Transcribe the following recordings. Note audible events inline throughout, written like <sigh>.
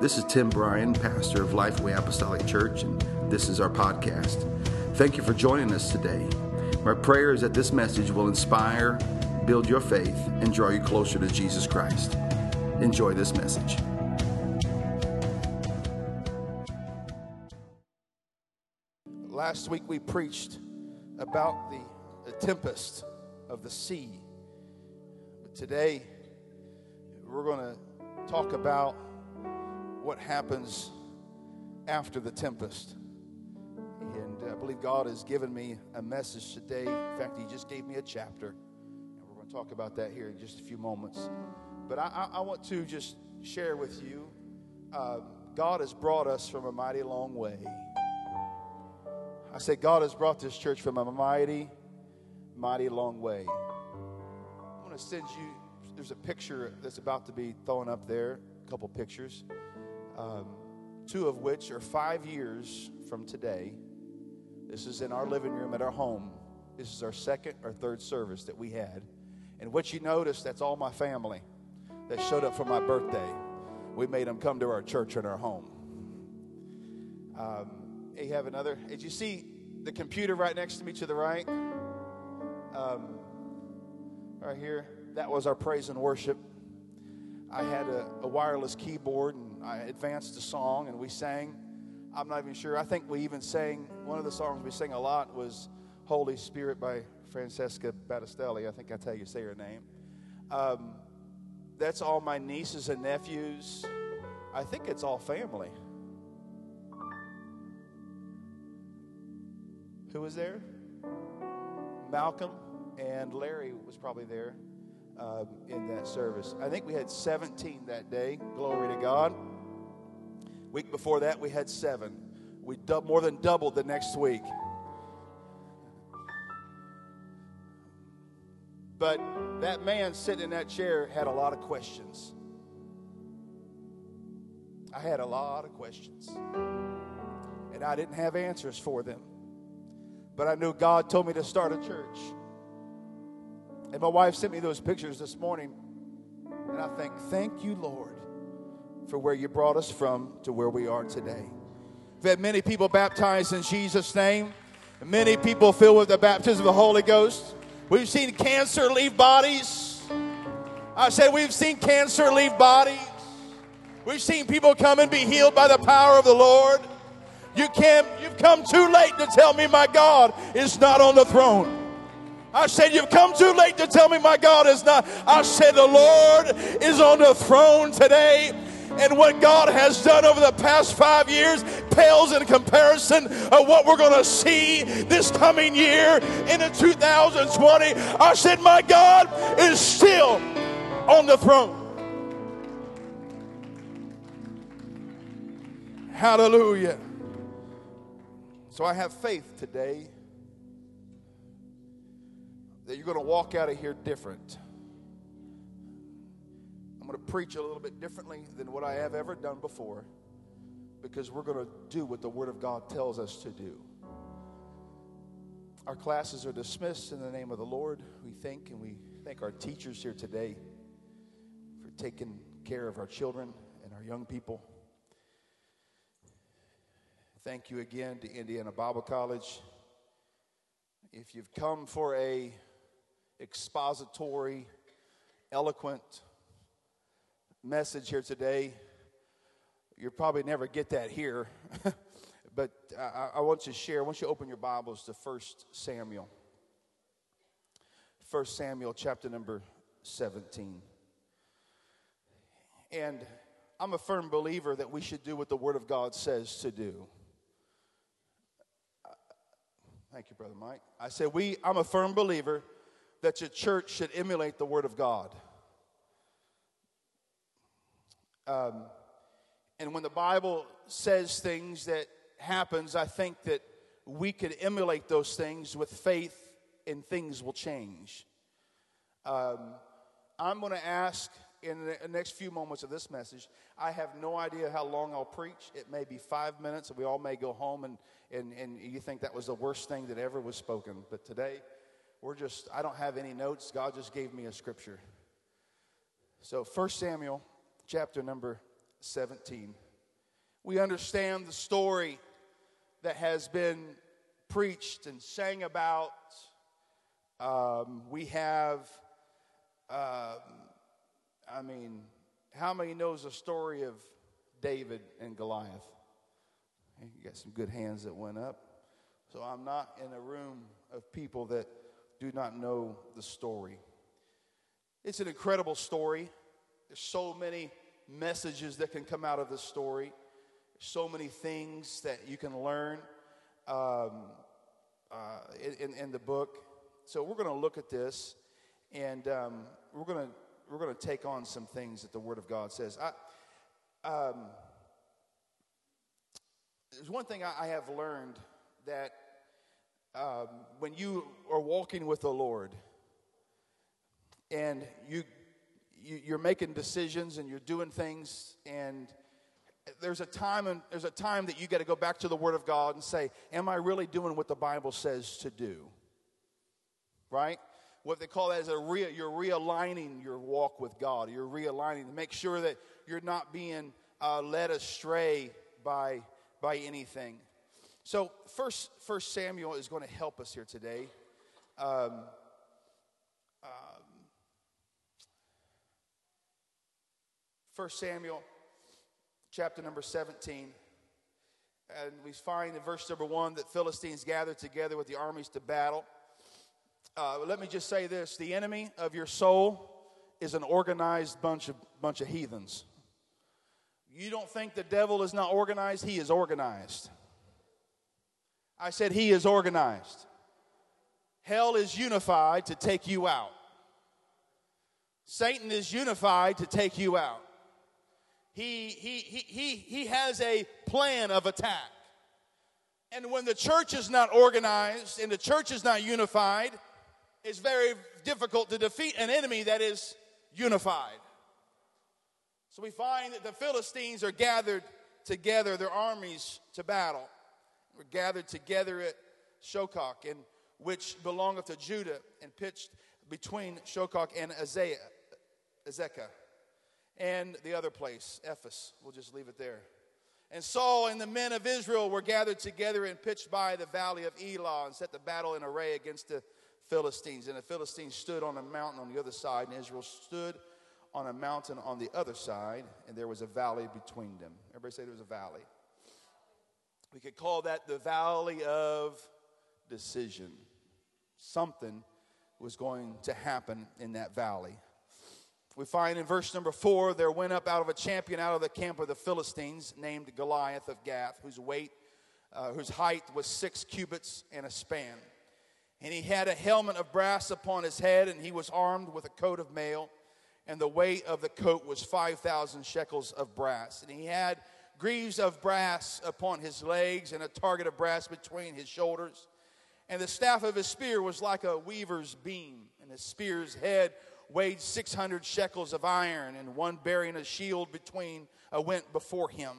This is Tim Bryan, pastor of Lifeway Apostolic Church, and this is our podcast. Thank you for joining us today. My prayer is that this message will inspire, build your faith, and draw you closer to Jesus Christ. Enjoy this message. Last week we preached about the, the tempest of the sea. But today we're going to talk about what happens after the tempest. And I believe God has given me a message today. In fact, He just gave me a chapter. And we're going to talk about that here in just a few moments. But I, I, want to just share with you uh, God has brought us from a mighty long way. I say, God has brought this church from a mighty, mighty long way. I want to send you, there's a picture that's about to be thrown up there, a couple pictures, um, two of which are five years from today. This is in our living room at our home. This is our second or third service that we had. And what you notice, that's all my family that showed up for my birthday. We made them come to our church and our home. Um, you have another. Did you see the computer right next to me to the right? Um, right here. That was our praise and worship. I had a, a, wireless keyboard and I advanced a song and we sang. I'm not even sure. I think we even sang one of the songs we sang a lot was Holy Spirit by Francesca Battistelli. I think that's how you say her name. Um, that's all my nieces and nephews. I think it's all family. Who was there? Malcolm and Larry was probably there um, in that service. I think we had 17 that day. Glory to God. Week before that, we had seven. We du- more than doubled the next week. But that man sitting in that chair had a lot of questions. I had a lot of questions. And I didn't have answers for them. But I knew God told me to start a church. And my wife sent me those pictures this morning. And I think, thank you, Lord, for where you brought us from to where we are today. We've had many people baptized in Jesus' name, many people filled with the baptism of the Holy Ghost. We've seen cancer leave bodies. I said, we've seen cancer leave bodies. We've seen people come and be healed by the power of the Lord. You can't, you've come too late to tell me my God is not on the throne. I said, You've come too late to tell me my God is not. I said, The Lord is on the throne today. And what God has done over the past five years pales in comparison of what we're going to see this coming year into 2020. I said, My God is still on the throne. Hallelujah. So I have faith today that you're going to walk out of here different. I'm going to preach a little bit differently than what I have ever done before because we're going to do what the Word of God tells us to do. Our classes are dismissed in the name of the Lord. We thank and we thank our teachers here today for taking care of our children and our young people. Thank you again to Indiana Bible College. If you've come for a expository, eloquent message here today. You'll probably never get that here, <laughs> but I, I, want you to share. I want you to open your Bibles to 1 Samuel. 1 Samuel, chapter number 17. And I'm a firm believer that we should do what the Word of God says to do. Thank you, Brother Mike. I said, we, I'm a firm believer that your church should emulate the Word of God. Um, and when the Bible says things that happens, I think that we could emulate those things with faith and things will change. Um, I'm going to ask in the next few moments of this message, I have no idea how long I'll preach. It may be five minutes, and we all may go home and, and, and you think that was the worst thing that ever was spoken. But today, we're just, I don't have any notes. God just gave me a scripture. So, 1 Samuel chapter number 17. We understand the story that has been preached and sang about. Um, we have, um, I mean, how many knows the story of David and Goliath? You got some good hands that went up. So I'm not in a room of people that do not know the story. It's an incredible story. There's so many messages that can come out of this story, so many things that you can learn um, uh, in, in, the book. So we're going to look at this, and um, we're going to we're going to take on some things that the Word of God says. I, um, there's one thing I, I have learned that um, when you are walking with the Lord and you, you you're making decisions and you're doing things and there's a time and there's a time that you got to go back to the word of god and say am i really doing what the bible says to do? Right? What they call that is a re, you're realigning your walk with god. You're realigning to make sure that you're not being uh, led astray by by anything so first, first Samuel is going to help us here today. Um, um, first Samuel, chapter number 17. And we find in verse number one that Philistines gathered together with the armies to battle. Uh, let me just say this the enemy of your soul is an organized bunch of, bunch of heathens. You don't think the devil is not organized? He is organized. I said, He is organized. Hell is unified to take you out. Satan is unified to take you out. He, he, he, he, he has a plan of attack. And when the church is not organized and the church is not unified, it's very difficult to defeat an enemy that is unified. So we find that the Philistines are gathered together, their armies to battle were gathered together at Shokok, and which belongeth to Judah, and pitched between Shokok and Azekah, Azekah, and the other place, Ephes. We'll just leave it there. And Saul and the men of Israel were gathered together and pitched by the valley of Elah and set the battle in array against the Philistines. And the Philistines stood on a mountain on the other side, and Israel stood on a mountain on the other side, and there was a valley between them. Everybody say there was a valley. We could call that the valley of decision. Something was going to happen in that valley. We find in verse number four, there went up out of a champion out of the camp of the Philistines named Goliath of Gath, whose weight, uh, whose height was six cubits and a span. And he had a helmet of brass upon his head, and he was armed with a coat of mail, and the weight of the coat was 5,000 shekels of brass. And he had greaves of brass upon his legs, and a target of brass between his shoulders. And the staff of his spear was like a weaver's beam, and his spear's head weighed 600 shekels of iron, and one bearing a shield between uh, went before him.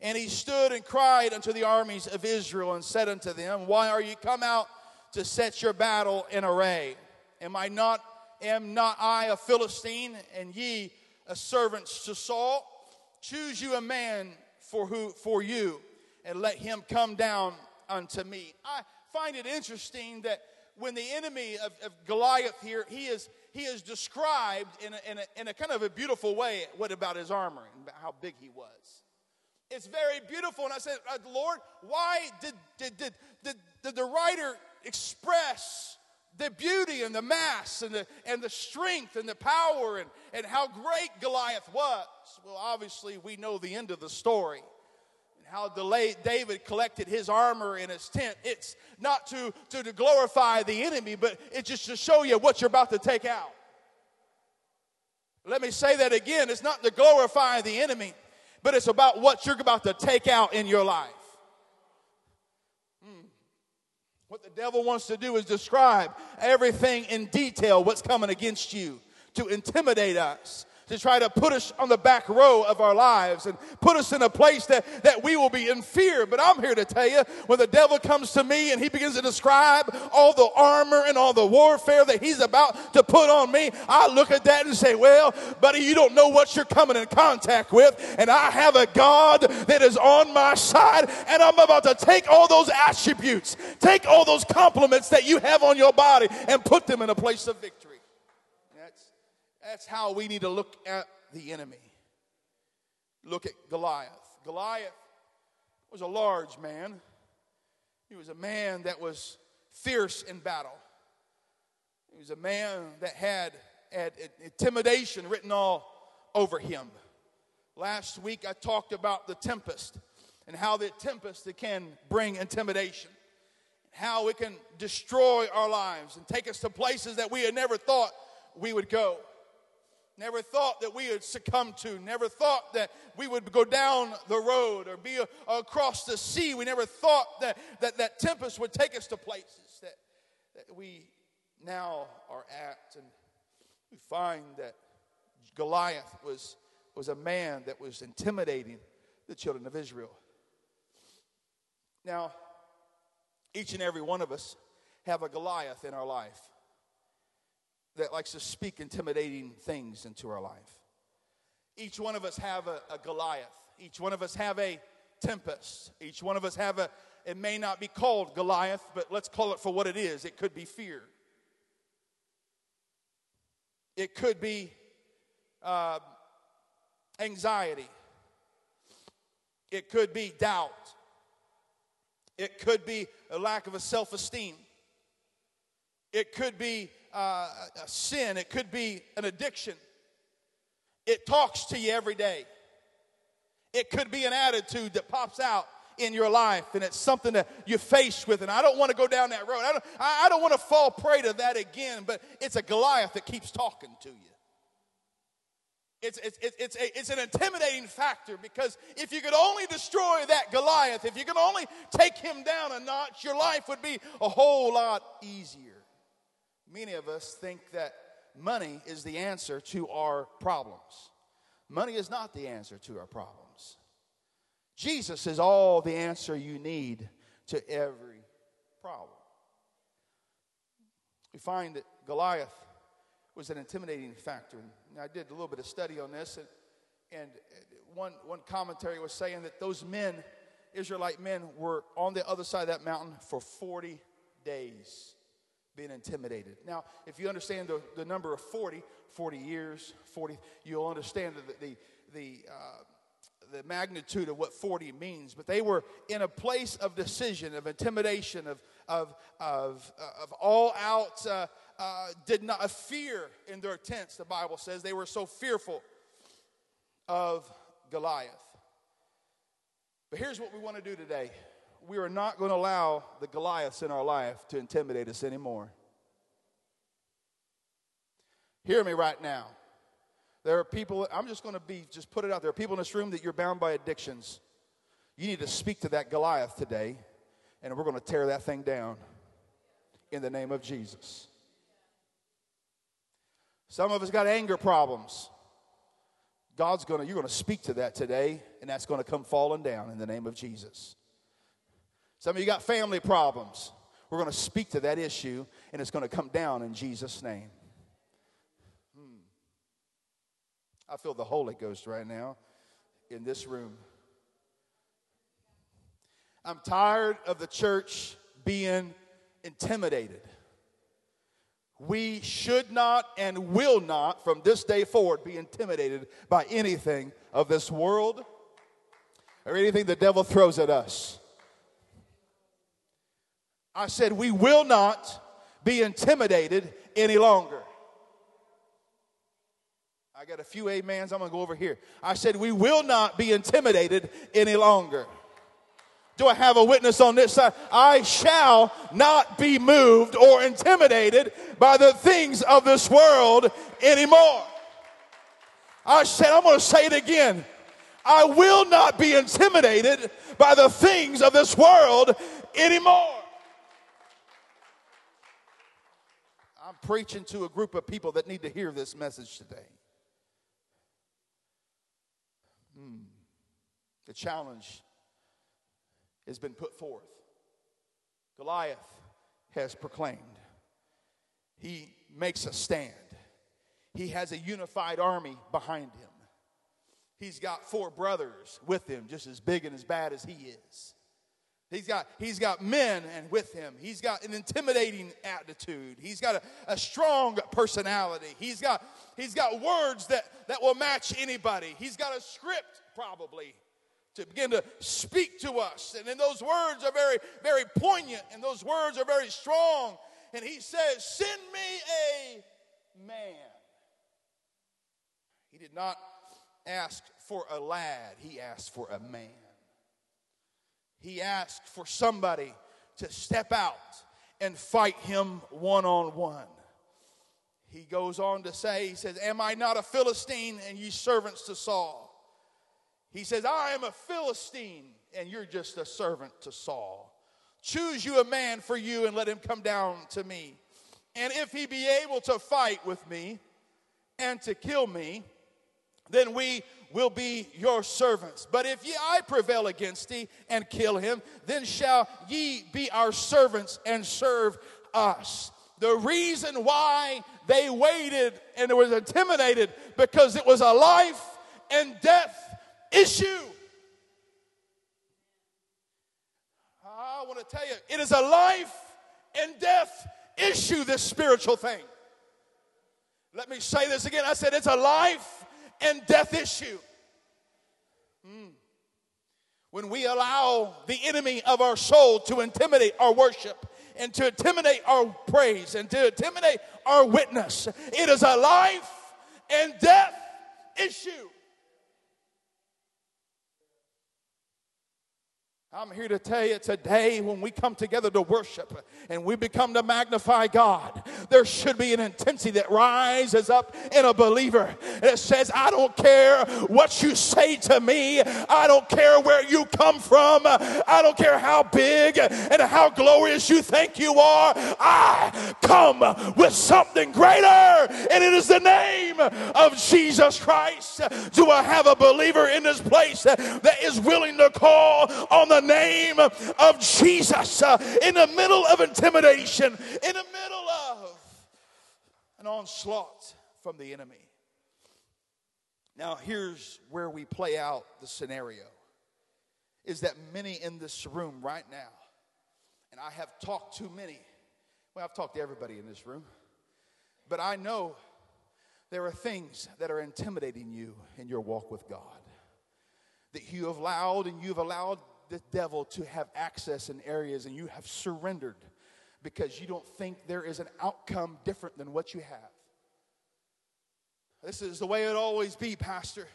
And he stood and cried unto the armies of Israel and said unto them, Why are ye come out to set your battle in array? Am I not, am not I a Philistine, and ye a servants to Saul? Choose you a man for who for you and let him come down unto me. I find it interesting that when the enemy of, of Goliath here, he is he is described in a, in, a, in a kind of a beautiful way. What about his armor and how big he was? It's very beautiful. And I said, uh, Lord, why did, did, did, did, did the writer express the beauty and the mass and the, and the strength and the power and, and how great Goliath was. Well, obviously, we know the end of the story and how David collected his armor in his tent. It's not to, to, to glorify the enemy, but it's just to show you what you're about to take out. Let me say that again. It's not to glorify the enemy, but it's about what you're about to take out in your life. Hmm. What the devil wants to do is describe everything in detail, what's coming against you, to intimidate us, to try to put us on the back row of our lives and put us in a place that, that we will be in fear. But I'm here to tell you, when the devil comes to me and he begins to describe all the armor and all the warfare that he's about to put on me, I look at that and say, well, buddy, you don't know what you're coming in contact with. And I have a God that is on my side and I'm about to take all those attributes, take all those compliments that you have on your body and put them in a place of victory. That's how we need to look at the enemy. Look at Goliath. Goliath was a large man, he was a man that was fierce in battle. He was a man that had, had intimidation written all over him. Last week I talked about the tempest and how the tempest can bring intimidation, how it can destroy our lives and take us to places that we had never thought we would go never thought that we would succumb to, never thought that we would go down the road or be a, across the sea. We never thought that, that that tempest would take us to places that, that we now are at. And we find that Goliath was, was a man that was intimidating the children of Israel. Now, each and every one of us have a Goliath in our life that likes to speak intimidating things into our life. Each one of us have a, a Goliath. Each one of us have a tempest. Each one of us have a, it may not be called Goliath, but let's call it for what it is. It could be fear. It could be uh, anxiety. It could be doubt. It could be a lack of a self esteem. It could be uh, a sin, it could be an addiction. It talks to you every day. It could be an attitude that pops out in your life and it's something that you're faced with. And I don't want to go down that road. I don't, I don't want to fall prey to that again, but it's a Goliath that keeps talking to you. It's, it's, it's, a, it's an intimidating factor because if you could only destroy that Goliath, if you could only take him down a notch, your life would be a whole lot easier. Many of us think that money is the answer to our problems. Money is not the answer to our problems. Jesus is all the answer you need to every problem. We find that Goliath was an intimidating factor. And I did a little bit of study on this, and, and one, one commentary was saying that those men, Israelite men, were on the other side of that mountain for 40 days being intimidated. Now, if you understand the, the number of 40, 40 years, 40, you'll understand the, the, the, uh, the magnitude of what 40 means. But they were in a place of decision, of intimidation, of, of, of, uh, of all out, uh, uh, did not, fear in their tents, the Bible says. They were so fearful of Goliath. But here's what we want to do today we are not going to allow the Goliaths in our life to intimidate us anymore. Hear me right now. There are people, I'm just going to be, just put it out there. People in this room that you're bound by addictions. You need to speak to that Goliath today, and we're going to tear that thing down in the name of Jesus. Some of us got anger problems. God's going to, you're going to speak to that today, and that's going to come falling down in the name of Jesus. Some of you got family problems. We're going to speak to that issue, and it's going to come down in Jesus' name. Hmm. I feel the Holy Ghost right now in this room. I'm tired of the church being intimidated. We should not and will not, from this day forward, be intimidated by anything of this world or anything the devil throws at us. I said, we will not be intimidated any longer. I got a few amens. I'm going to go over here. I said, we will not be intimidated any longer. Do I have a witness on this side? I shall not be moved or intimidated by the things of this world anymore. I said, I'm going to say it again. I will not be intimidated by the things of this world anymore. I'm preaching to a group of people that need to hear this message today. Hmm. The challenge has been put forth. Goliath has proclaimed. He makes a stand. He has a unified army behind him. He's got four brothers with him, just as big and as bad as he is. He's got, he's got men and with him. He's got an intimidating attitude. He's got a, a strong personality. He's got, he's got words that, that will match anybody. He's got a script, probably, to begin to speak to us. And then those words are very, very poignant, and those words are very strong. And he says, Send me a man. He did not ask for a lad, he asked for a man. He asked for somebody to step out and fight him one on one. He goes on to say, He says, Am I not a Philistine and ye servants to Saul? He says, I am a Philistine and you're just a servant to Saul. Choose you a man for you and let him come down to me. And if he be able to fight with me and to kill me, then we will be your servants. But if ye I prevail against thee and kill him, then shall ye be our servants and serve us. The reason why they waited and was intimidated because it was a life and death issue. I want to tell you, it is a life and death issue, this spiritual thing. Let me say this again. I said it's a life and death issue. Mm. When we allow the enemy of our soul to intimidate our worship and to intimidate our praise and to intimidate our witness, it is a life and death issue. I'm here to tell you today when we come together to worship and we become to magnify God, there should be an intensity that rises up in a believer. It says, I don't care what you say to me, I don't care where you come from, I don't care how big and how glorious you think you are. I come with something greater, and it is the name of Jesus Christ. Do I have a believer in this place that is willing to call on the name of Jesus uh, in the middle of intimidation, in the middle of an onslaught from the enemy. Now, here's where we play out the scenario is that many in this room right now, and I have talked to many, well, I've talked to everybody in this room, but I know there are things that are intimidating you in your walk with God. That you have allowed and you've allowed the devil to have access in areas and you have surrendered because you don't think there is an outcome different than what you have. This is the way it always be, Pastor.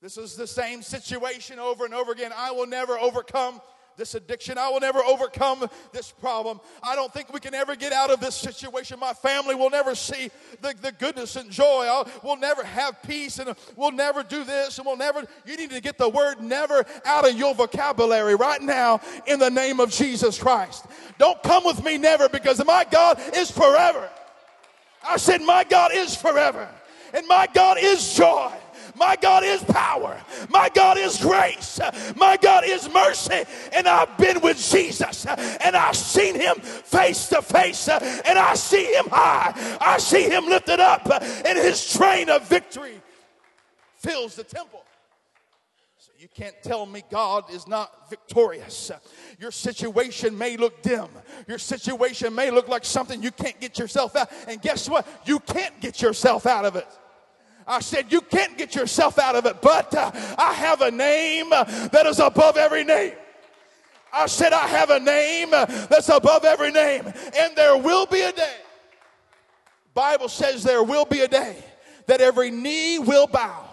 This is the same situation over and over again. I will never overcome this addiction. I will never overcome this problem. I don't think we can ever get out of this situation. My family will never see the, the goodness and joy. I'll, we'll never have peace and we'll never do this and we'll never. You need to get the word never out of your vocabulary right now in the name of Jesus Christ. Don't come with me never because my God is forever. I said, My God is forever and my God is joy. My God is power. My God is grace. My God is mercy. And I've been with Jesus and I've seen him face to face and I see him high. I see him lifted up and his train of victory fills the temple. So you can't tell me God is not victorious. Your situation may look dim. Your situation may look like something you can't get yourself out. And guess what? You can't get yourself out of it. I said, You can't get yourself out of it, but uh, I have a name that is above every name. I said, I have a name that's above every name, and there will be a day. Bible says there will be a day that every knee will bow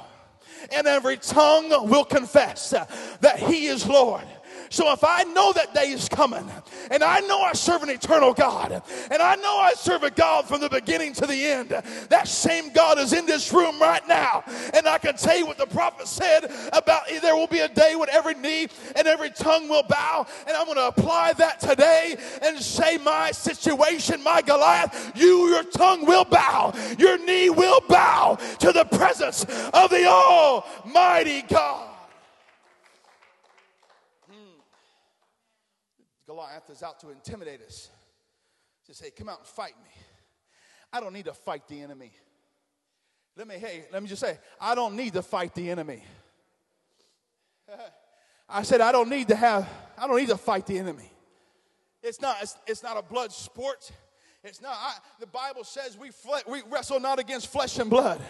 and every tongue will confess that He is Lord. So if I know that day is coming, and I know I serve an eternal God, and I know I serve a God from the beginning to the end, that same God is in this room right now. And I can tell you what the prophet said about there will be a day when every knee and every tongue will bow. And I'm going to apply that today and say, My situation, my Goliath, you, your tongue will bow, your knee will bow to the presence of the Almighty God. Goliath is out to intimidate us. To say, come out and fight me. I don't need to fight the enemy. Let me, hey, let me just say, I don't need to fight the enemy. <laughs> I said, I don't need to have, I don't need to fight the enemy. It's not, it's, it's not a blood sport. It's not. I, the Bible says we, fle- we wrestle not against flesh and blood,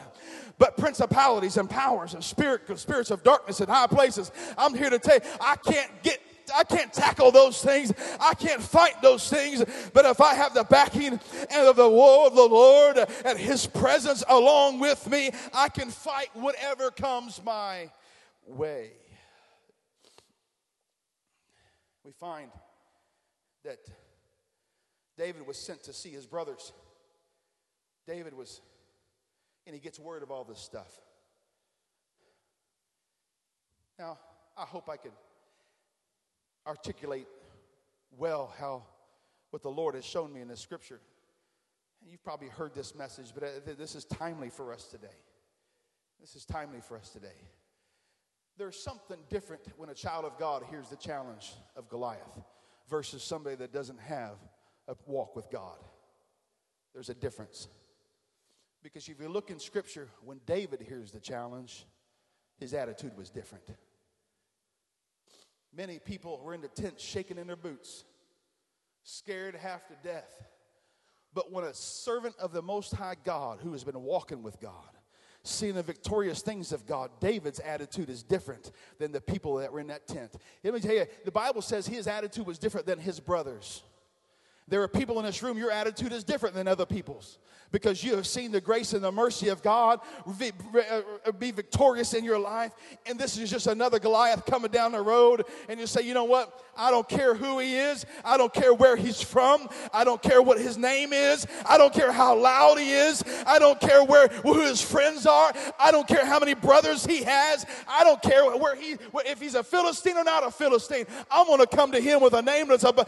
but principalities and powers and spirit, spirits of darkness in high places. I'm here to tell you, I can't get I can't tackle those things. I can't fight those things. But if I have the backing and of the woe of the Lord and His presence along with me, I can fight whatever comes my way. We find that David was sent to see his brothers. David was, and he gets word of all this stuff. Now, I hope I could articulate well how what the Lord has shown me in this scripture. You've probably heard this message, but uh, this is timely for us today. This is timely for us today. There's something different when a child of God hears the challenge of Goliath versus somebody that doesn't have a walk with God. There's a difference. Because if you look in Scripture, when David hears the challenge, his attitude was different. Many people were in the tent shaking in their boots, scared half to death. But when a servant of the Most High God who has been walking with God, seeing the victorious things of God, David's attitude is different than the people that were in that tent. Let me tell you, the Bible says his attitude was different than his brothers. There are people in this room, your attitude is different than other people's because you have seen the grace and the mercy of God uh, be victorious in your life. And this is just another Goliath coming down the road. And you say, you know what? I don't care who he is. I don't care where he's from. I don't care what his name is. I don't care how loud he is. I don't care where who his friends are. I don't care how many brothers he has. I don't care where he if he's a Philistine or not a Philistine. I'm going to come to him with a name that's a.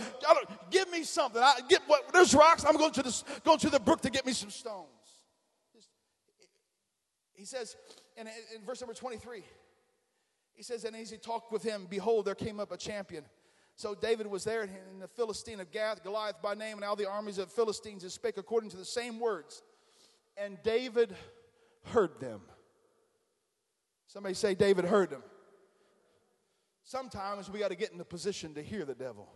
Give me something. Get what. There's rocks. I'm going to the going to the brook to get me some stones. He says, in, in verse number 23, he says, And as he talked with him, behold, there came up a champion. So David was there, and the Philistine of Gath, Goliath by name, and all the armies of Philistines and spake according to the same words. And David heard them. Somebody say, David heard them. Sometimes we got to get in the position to hear the devil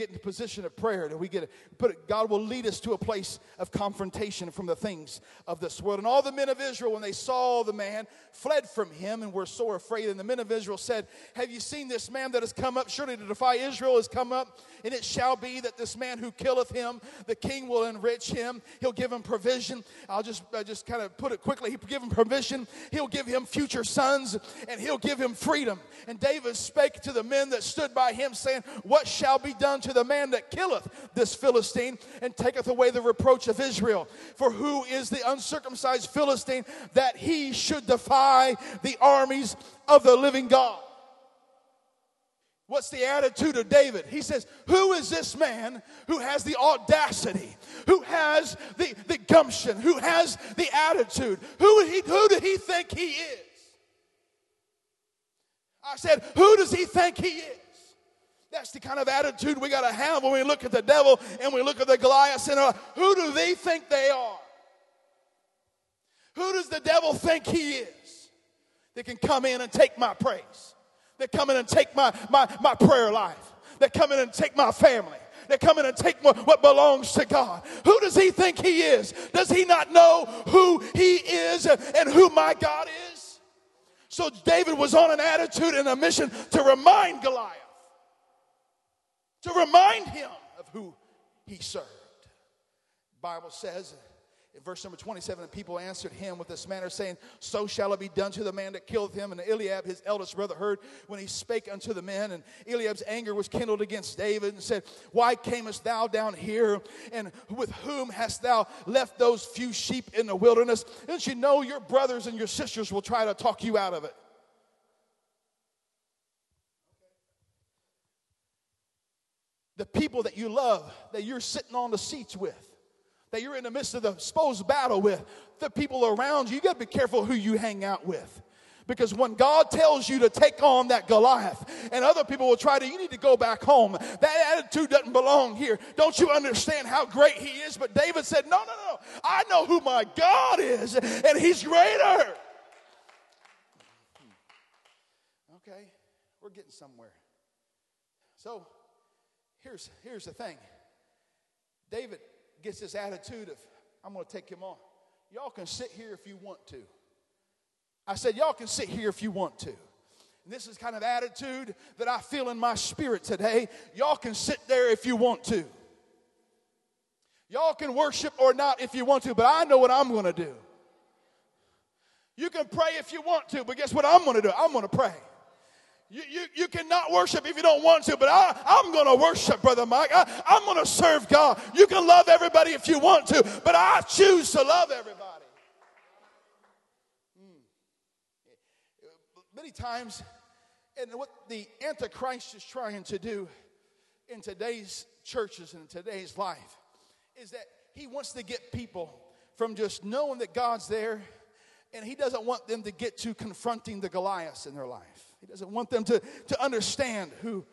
get in a position of prayer that we get it, put God will lead us to a place of confrontation from the things of this world. And all the men of Israel, when they saw the man, fled from him and were sore afraid. And the men of Israel said, Have you seen this man that has come up? Surely to defy Israel has come up. And it shall be that this man who killeth him, the king will enrich him. He'll give him provision. I'll just, I just kind of put it quickly. He'll give him provision. He'll give him future sons and he'll give him freedom. And David spake to the men that stood by him, saying, What shall be done to to the man that killeth this Philistine and taketh away the reproach of Israel. For who is the uncircumcised Philistine that he should defy the armies of the living God? What's the attitude of David? He says, Who is this man who has the audacity, who has the, the gumption, who has the attitude? Who, he, who did he think he is? I said, Who does he think he is? That's the kind of attitude we got to have when we look at the devil and we look at the Goliath and who do they think they are? Who does the devil think he is that can come in and take my praise? That come in and take my, my, my prayer life? That come in and take my family? That come in and take what belongs to God? Who does he think he is? Does he not know who he is and who my God is? So David was on an attitude and a mission to remind Goliath to remind him of who he served. Bible says In verse number 27, the people answered him with this manner, saying, So shall it be done to the man that killed him. And Eliab, his eldest brother, heard when he spake unto the men. And Eliab's anger was kindled against David and said, Why camest thou down here? And with whom hast thou left those few sheep in the wilderness? Don't you know your brothers and your sisters will try to talk you out of it? The people that you love, that you're sitting on the seats with that you're in the midst of the supposed battle with, the people around you, you got to be careful who you hang out with. Because when God tells you to take on that Goliath, and other people will try to, you need to go back home. That attitude doesn't belong here. Don't you understand how great He is? But David said, No, no, no. I know who my God is, and He's greater. Okay, we're getting somewhere. So here's, here's the thing David gets this attitude of, I'm going to take him on. Y'all can sit here if you want to. I said, Y'all can sit here if you want to. And this is kind of attitude that I feel in my spirit today. Y'all can sit there if you want to. Y'all can worship or not if you want to, but I know what I'm going to do. You can pray if you want to, but guess what I'm going to do? I'm going to pray. You, you, you cannot worship if you don't want to, but I, I'm going to worship, Brother Mike. I, I'm going to serve God. You can love everybody if you want to, but I choose to love everybody. Mm. Many times, and what the Antichrist is trying to do in today's churches and today's life is that he wants to get people from just knowing that God's there, and he doesn't want them to get to confronting the Goliaths in their life. He doesn't want them to, to understand who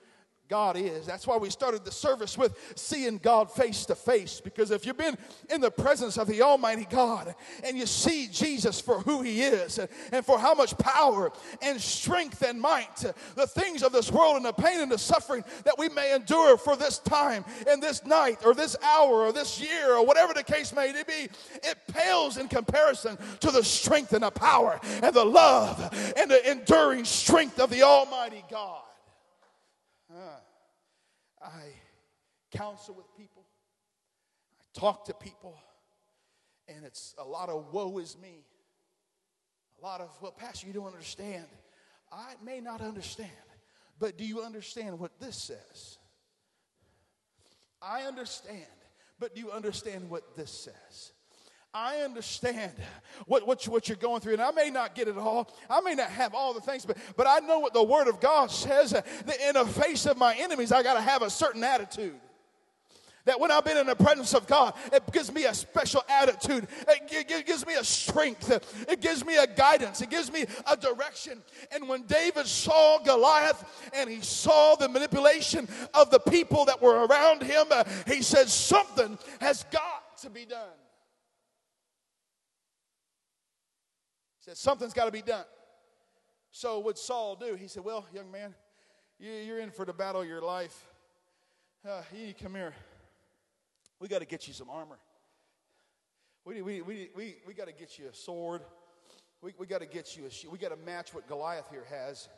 God is. That's why we started the service with seeing God face to face. Because if you've been in the presence of the Almighty God and you see Jesus for who He is and for how much power and strength and might, the things of this world and the pain and the suffering that we may endure for this time and this night or this hour or this year or whatever the case may be, it pales in comparison to the strength and the power and the love and the enduring strength of the Almighty God. I counsel with people, I talk to people, and it's a lot of woe is me. A lot of, well, Pastor, you don't understand. I may not understand, but do you understand what this says? I understand, but do you understand what this says? I understand what, what, you, what you're going through, and I may not get it all. I may not have all the things, but, but I know what the Word of God says that in the face of my enemies, I got to have a certain attitude. That when I've been in the presence of God, it gives me a special attitude. It gives me a strength. It gives me a guidance. It gives me a direction. And when David saw Goliath and he saw the manipulation of the people that were around him, uh, he said, Something has got to be done. Said, Something's got to be done. So, what Saul do? He said, Well, young man, you're in for the battle of your life. Uh, you come here. We got to get you some armor. We, we, we, we, we got to get you a sword. We, we got to get you a shield. We got to match what Goliath here has.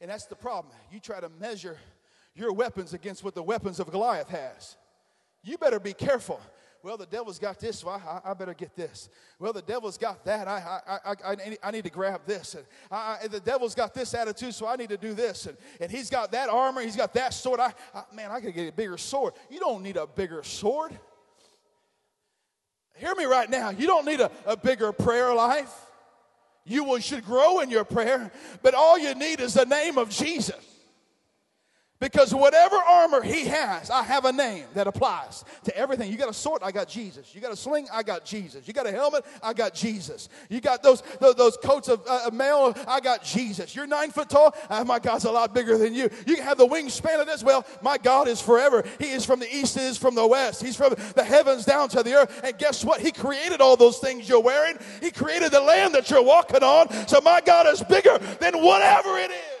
And that's the problem. You try to measure your weapons against what the weapons of Goliath has. You better be careful well, the devil's got this, so I, I, better get this. Well, the devil's got that. I, I, I, I need to grab this. And I, the devil's got this attitude, so I need to do this. And, and he's got that armor, he's got that sword. I, I man, I to get a bigger sword. You don't need a bigger sword. Hear me right now. You don't need a, a bigger prayer life. You will, should grow in your prayer, but all you need is the name of Jesus. Because whatever armor he has, I have a name that applies to everything. You got a sword, I got Jesus. You got a sling, I got Jesus. You got a helmet, I got Jesus. You got those those, those coats of uh, mail, I got Jesus. You're nine foot tall, uh, my God's a lot bigger than you. You have the wingspan of this. Well, my God is forever. He is from the east, he is from the west. He's from the heavens down to the earth. And guess what? He created all those things you're wearing. He created the land that you're walking on. So my God is bigger than whatever it is.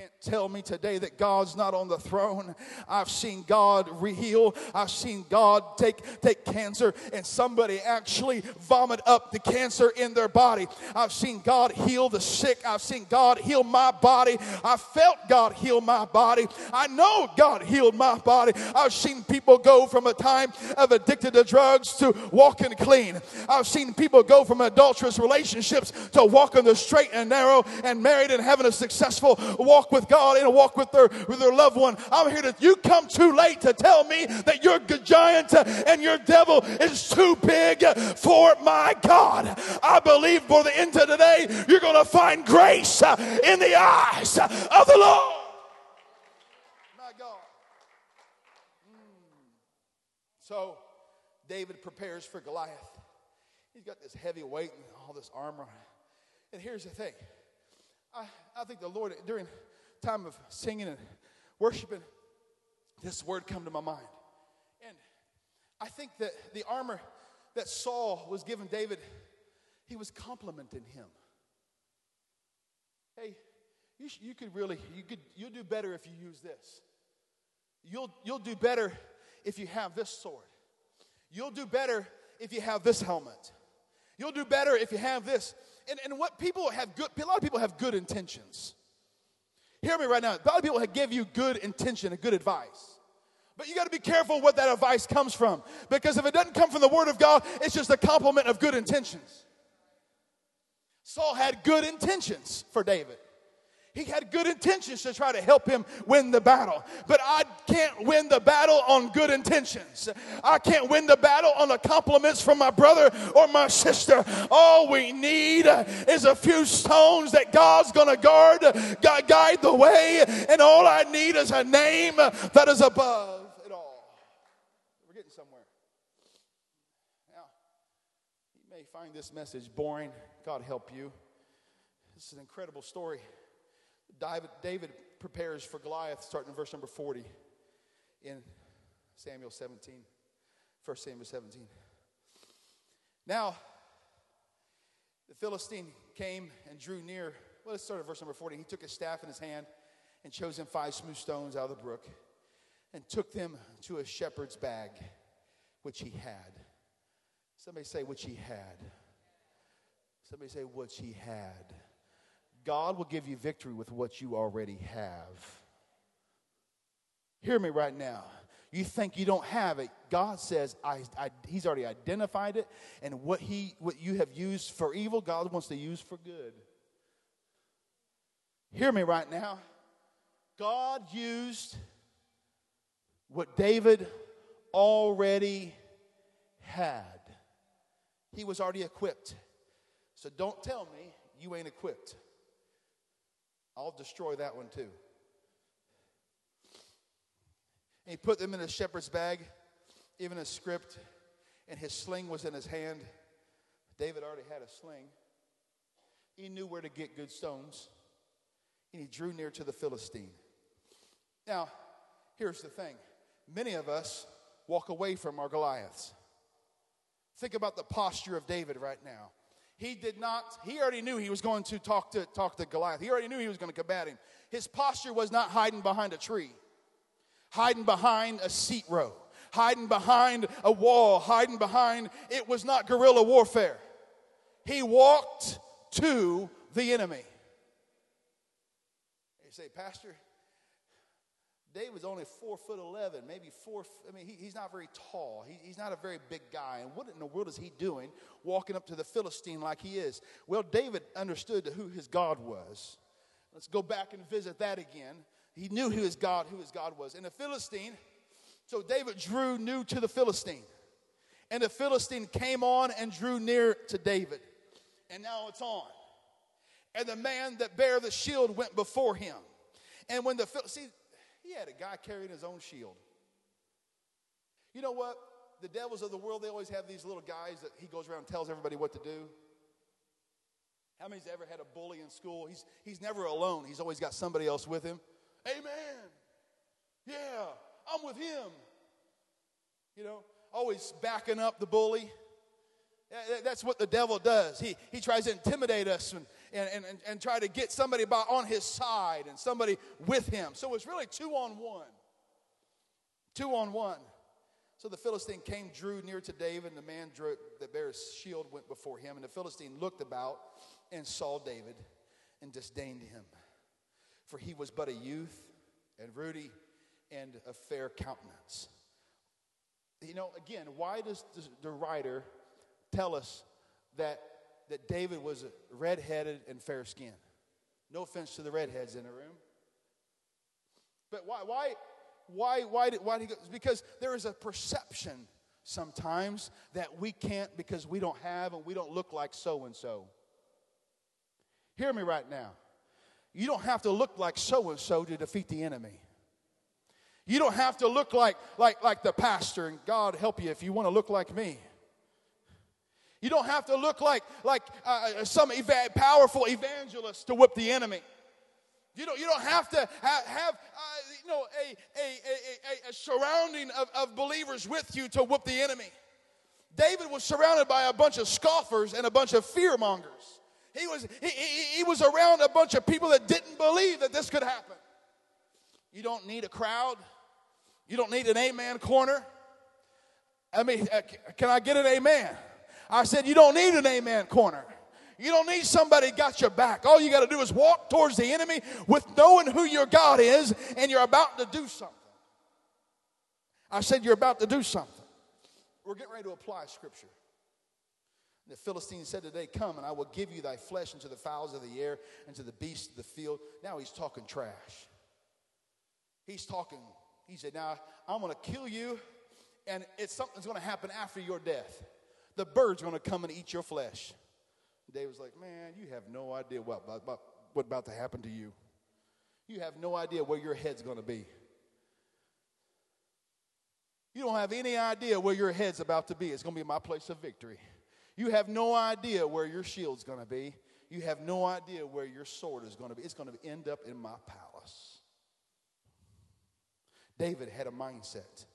can't tell me today that God's not on the throne. I've seen God heal. I've seen God take, take cancer and somebody actually vomit up the cancer in their body. I've seen God heal the sick. I've seen God heal my body. I felt God heal my body. I know God healed my body. I've seen people go from a time of addicted to drugs to walking clean. I've seen people go from adulterous relationships to walking the straight and narrow and married and having a successful walk with God and a walk with their, with their loved one. I'm here to, you come too late to tell me that your giant and your devil is too big for my God. I believe for the end of today, you're going to find grace in the eyes of the Lord. My God. Mm. So David prepares for Goliath. He's got this heavy weight and all this armor. And here's the thing I, I think the Lord, during time of singing and worshiping, this word come to my mind. And I think that the armor that Saul was giving David, he was complimenting him. Hey, you, sh- you could really, you could, you'll do better if you use this. You'll, you'll do better if you have this sword. You'll do better if you have this helmet. You'll do better if you have this. And, and what people have good, a lot of people have good intentions. Hear me right now. A lot of people have give you good intention and good advice. But you got to be careful what that advice comes from. Because if it doesn't come from the Word of God, it's just a compliment of good intentions. Saul had good intentions for David. He had good intentions to try to help him win the battle. But I can't win the battle on good intentions. I can't win the battle on the compliments from my brother or my sister. All we need is a few stones that God's going to guard, guide the way. And all I need is a name that is above it all. We're getting somewhere. Now, you may find this message boring. God help you. This is an incredible story. David, David prepares for Goliath, starting in verse number 40 in Samuel 17, 1 Samuel 17. Now, the Philistine came and drew near. Well, let's start at verse number 40. He took a staff in his hand and chose him five smooth stones out of the brook and took them to a shepherd's bag, which he had. Somebody say, which he had. Somebody say, which he had. God will give you victory with what you already have. Hear me right now. You think you don't have it. God says I, I, He's already identified it, and what He what you have used for evil, God wants to use for good. Hear me right now. God used what David already had. He was already equipped. So don't tell me you ain't equipped. I'll destroy that one too. And he put them in a shepherd's bag, even a scrip, and his sling was in his hand. David already had a sling. He knew where to get good stones, and he drew near to the Philistine. Now, here's the thing many of us walk away from our Goliaths. Think about the posture of David right now. He did not, he already knew he was going to talk to talk to Goliath. He already knew he was going to combat him. His posture was not hiding behind a tree, hiding behind a seat row, hiding behind a wall, hiding behind it was not guerrilla warfare. He walked to the enemy. You say, Pastor, David's only four foot eleven, maybe four. I mean, he, he's not very tall. He, he's not a very big guy. And what in the world is he doing, walking up to the Philistine like he is? Well, David understood who his God was. Let's go back and visit that again. He knew who his God, who his God was. And the Philistine, so David drew near to the Philistine, and the Philistine came on and drew near to David, and now it's on. And the man that bare the shield went before him. And when the see he had a guy carrying his own shield. You know what? The devils of the world, they always have these little guys that he goes around and tells everybody what to do. How many's ever had a bully in school? He's, he's never alone. He's always got somebody else with him. Amen. Yeah, I'm with him. You know, always backing up the bully. That's what the devil does. He, he tries to intimidate us and, and, and, and try to get somebody by, on his side and somebody with him. So it's really two on one. Two on one. So the Philistine came, drew near to David, and the man drew, that bare his shield went before him. And the Philistine looked about and saw David and disdained him. For he was but a youth and ruddy and of fair countenance. You know, again, why does the writer tell us that, that David was redheaded and fair skinned? No offense to the redheads in the room. But why, why, why, why did, why did he go? Because there is a perception sometimes that we can't because we don't have and we don't look like so and so. Hear me right now. You don't have to look like so and so to defeat the enemy. You don't have to look like, like, like the pastor, and God help you if you want to look like me. You don't have to look like, like uh, some eva- powerful evangelist to whip the enemy. You don't, you don't have to have, have uh, you know, a, a, a, a, surrounding of, of believers with you to whoop the enemy. David was surrounded by a bunch of scoffers and a bunch of fear mongers. He was, he, he, he was around a bunch of people that didn't believe that this could happen. You don't need a crowd. You don't need an amen corner. I mean, uh, can I get an amen? I said, You don't need an amen corner. You don't need somebody got your back. All you got to do is walk towards the enemy with knowing who your God is, and you're about to do something. I said, You're about to do something. We're getting ready to apply scripture. The Philistine said today, Come and I will give you thy flesh into the fowls of the air and to the beasts of the field. Now he's talking trash. He's talking, he said, Now I'm going to kill you, and it's something's going to happen after your death. The bird's going to come and eat your flesh. David's like, Man, you have no idea what about, what about to happen to you. You have no idea where your head's going to be. You don't have any idea where your head's about to be. It's going to be my place of victory. You have no idea where your shield's going to be. You have no idea where your sword is going to be. It's going to end up in my palace. David had a mindset.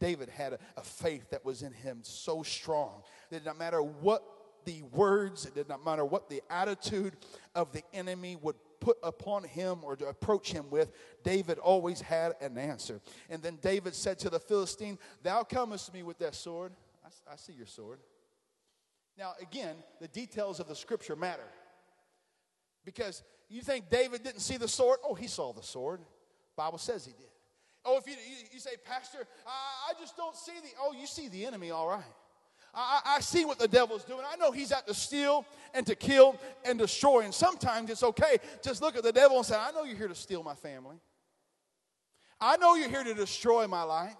David had a, a faith that was in him so strong that no matter what the words, it did not matter what the attitude of the enemy would put upon him or to approach him with, David always had an answer. And then David said to the Philistine, Thou comest to me with that sword. I, I see your sword. Now, again, the details of the scripture matter. Because you think David didn't see the sword? Oh, he saw the sword. Bible says he did. Oh, if you, you, you say, Pastor, I, I just don't see the, oh, you see the enemy, all right. I, I see what the devil's doing. I know he's out to steal and to kill and destroy. And sometimes it's okay. Just look at the devil and say, I know you're here to steal my family. I know you're here to destroy my life.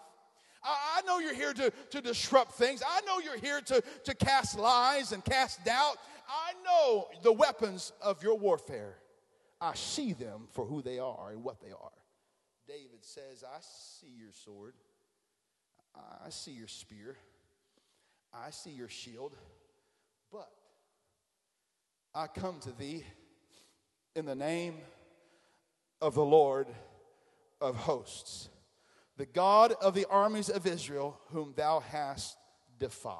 I, I know you're here to, to disrupt things. I know you're here to, to cast lies and cast doubt. I know the weapons of your warfare. I see them for who they are and what they are. David says, I see your sword. I see your spear. I see your shield, but I come to thee in the name of the Lord of hosts, the God of the armies of Israel, whom thou hast defied.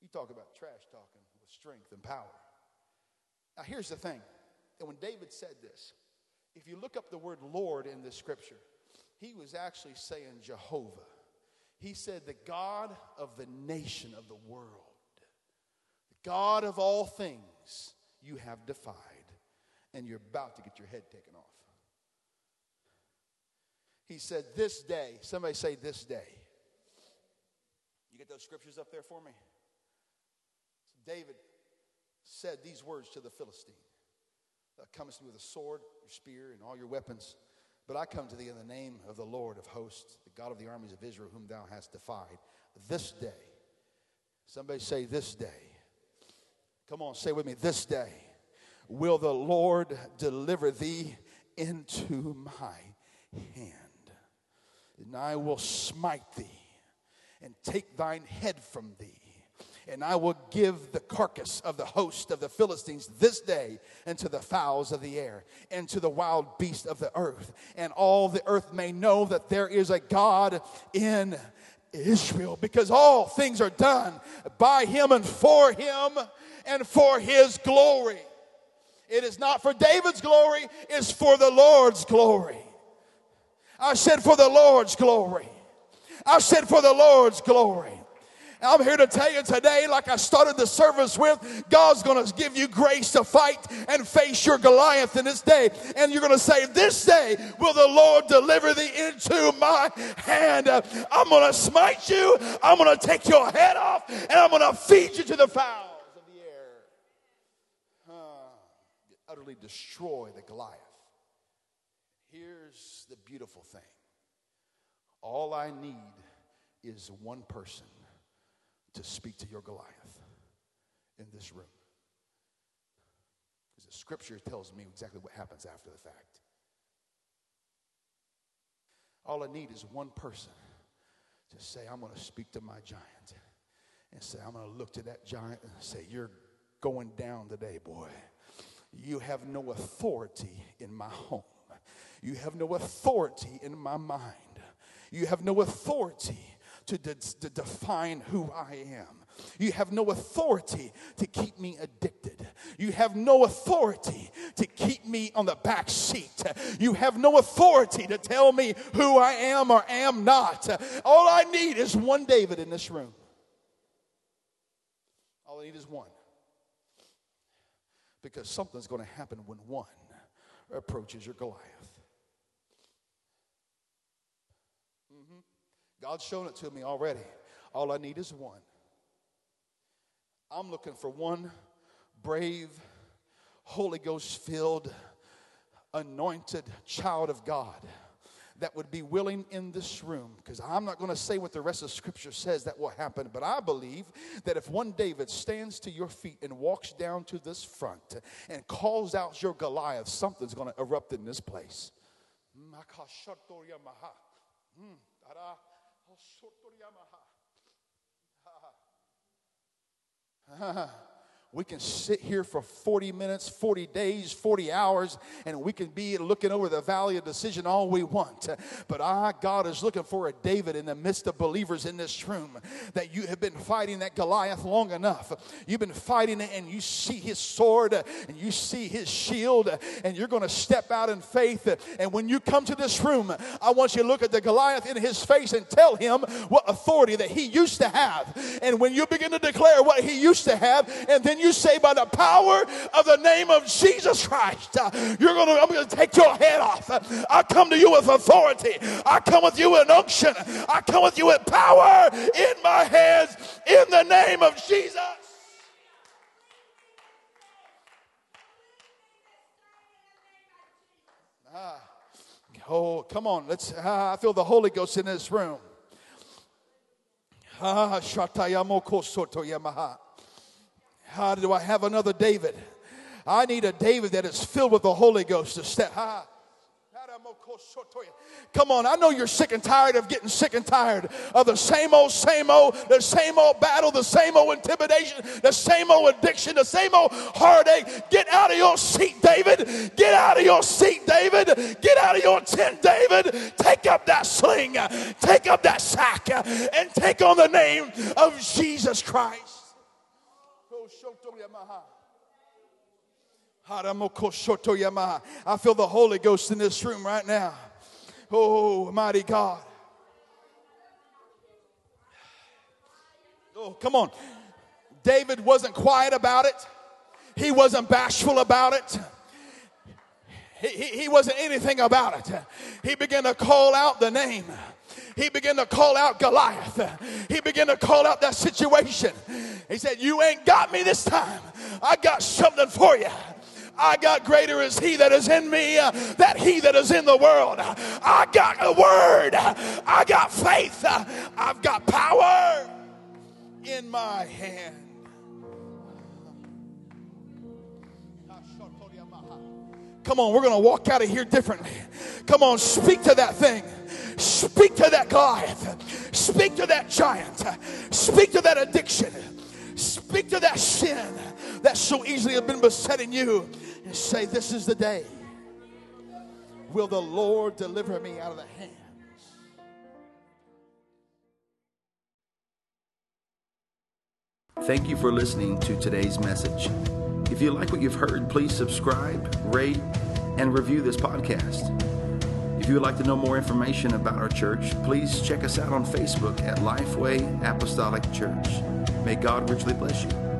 You talk about trash talking with strength and power. Now, here's the thing. And when David said this, if you look up the word Lord in this scripture, he was actually saying Jehovah. He said, The God of the nation of the world, the God of all things, you have defied, and you're about to get your head taken off. He said, This day, somebody say, This day. You get those scriptures up there for me? David said these words to the Philistine Uh, thou comest with a sword, your spear, and all your weapons. But I come to thee in the name of the Lord of hosts, the God of the armies of Israel, whom thou hast defied. This day, somebody say, This day. Come on, say with me, This day will the Lord deliver thee into my hand. And I will smite thee and take thine head from thee and I will give the carcass of the host of the Philistines this day unto the fowls of the air and to the wild beasts of the earth. And all the earth may know that there is a God in Israel because all things are done by him and for him and for his glory. It is not for David's glory, it's for the Lord's glory. I said, for the Lord's glory. I said, for the Lord's glory. I'm here to tell you today, like I started the service with, God's going to give you grace to fight and face your Goliath in this day. And you're going to say, This day will the Lord deliver thee into my hand. I'm going to smite you, I'm going to take your head off, and I'm going to feed you to the fowls of the air. Uh, utterly destroy the Goliath. Here's the beautiful thing all I need is one person to speak to your Goliath in this room. Because the scripture tells me exactly what happens after the fact. All I need is one person to say, I'm going to speak to my giant. And say, I'm going to look to that giant and say, You're going down today, boy. You have no authority in my home. You have no authority in my mind. You have no authority to, de- to define who I am. You have no authority to keep me addicted. You have no authority to keep me on the back seat. You have no authority to tell me who I am or am not. All I need is one David in this room. All I need is one. Because something's going to happen when one approaches your Goliath. God's shown it to me already. All I need is one. I'm looking for one brave, Holy Ghost filled, anointed child of God that would be willing in this room because I'm not going to say what the rest of scripture says that will happen, but I believe that if one David stands to your feet and walks down to this front and calls out your Goliath, something's going to erupt in this place. Mm, ソトリハ。ハハ。We can sit here for 40 minutes, 40 days, 40 hours, and we can be looking over the valley of decision all we want. But our God is looking for a David in the midst of believers in this room that you have been fighting that Goliath long enough. You've been fighting it, and you see his sword and you see his shield, and you're going to step out in faith. And when you come to this room, I want you to look at the Goliath in his face and tell him what authority that he used to have. And when you begin to declare what he used to have, and then you say, by the power of the name of Jesus Christ, uh, you're gonna, I'm gonna take your head off. I come to you with authority. I come with you in unction. I come with you with power in my hands in the name of Jesus. Ah, oh, come on. Let's. Ah, I feel the Holy Ghost in this room. Ah, shatayamoko soto yamaha. How do I have another David? I need a David that is filled with the Holy Ghost to step. Ah. Come on, I know you're sick and tired of getting sick and tired of the same old, same old, the same old battle, the same old intimidation, the same old addiction, the same old heartache. Get out of your seat, David. Get out of your seat, David. Get out of your tent, David. Take up that sling, take up that sack, and take on the name of Jesus Christ. I feel the Holy Ghost in this room right now. Oh, mighty God. Oh, come on. David wasn't quiet about it, he wasn't bashful about it. He, he, he wasn't anything about it. He began to call out the name he began to call out Goliath. He began to call out that situation. He said, You ain't got me this time. I got something for you. I got greater is he that is in me uh, that he that is in the world. I got a word. I got faith. I've got power in my hand. Come on, we're going to walk out of here differently. Come on, speak to that thing. Speak to that Goliath. Speak to that giant. Speak to that addiction. Speak to that sin that so easily has been besetting you and say, This is the day. Will the Lord deliver me out of the hand? Thank you for listening to today's message. If you like what you've heard, please subscribe, rate, and review this podcast. If you would like to know more information about our church, please check us out on Facebook at Lifeway Apostolic Church. May God richly bless you.